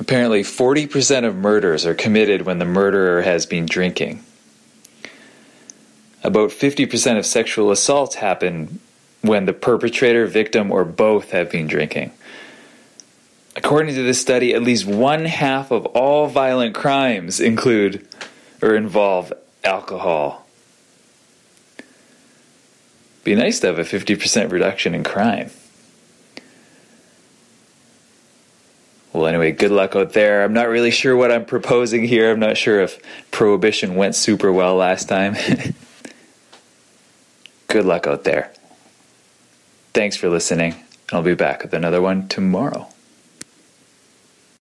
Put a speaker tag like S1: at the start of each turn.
S1: Apparently, 40% of murders are committed when the murderer has been drinking. About 50% of sexual assaults happen when the perpetrator, victim, or both have been drinking. According to this study, at least one half of all violent crimes include or involve alcohol. Be nice to have a 50% reduction in crime. Well, anyway, good luck out there. I'm not really sure what I'm proposing here. I'm not sure if prohibition went super well last time. good luck out there. Thanks for listening. I'll be back with another one tomorrow.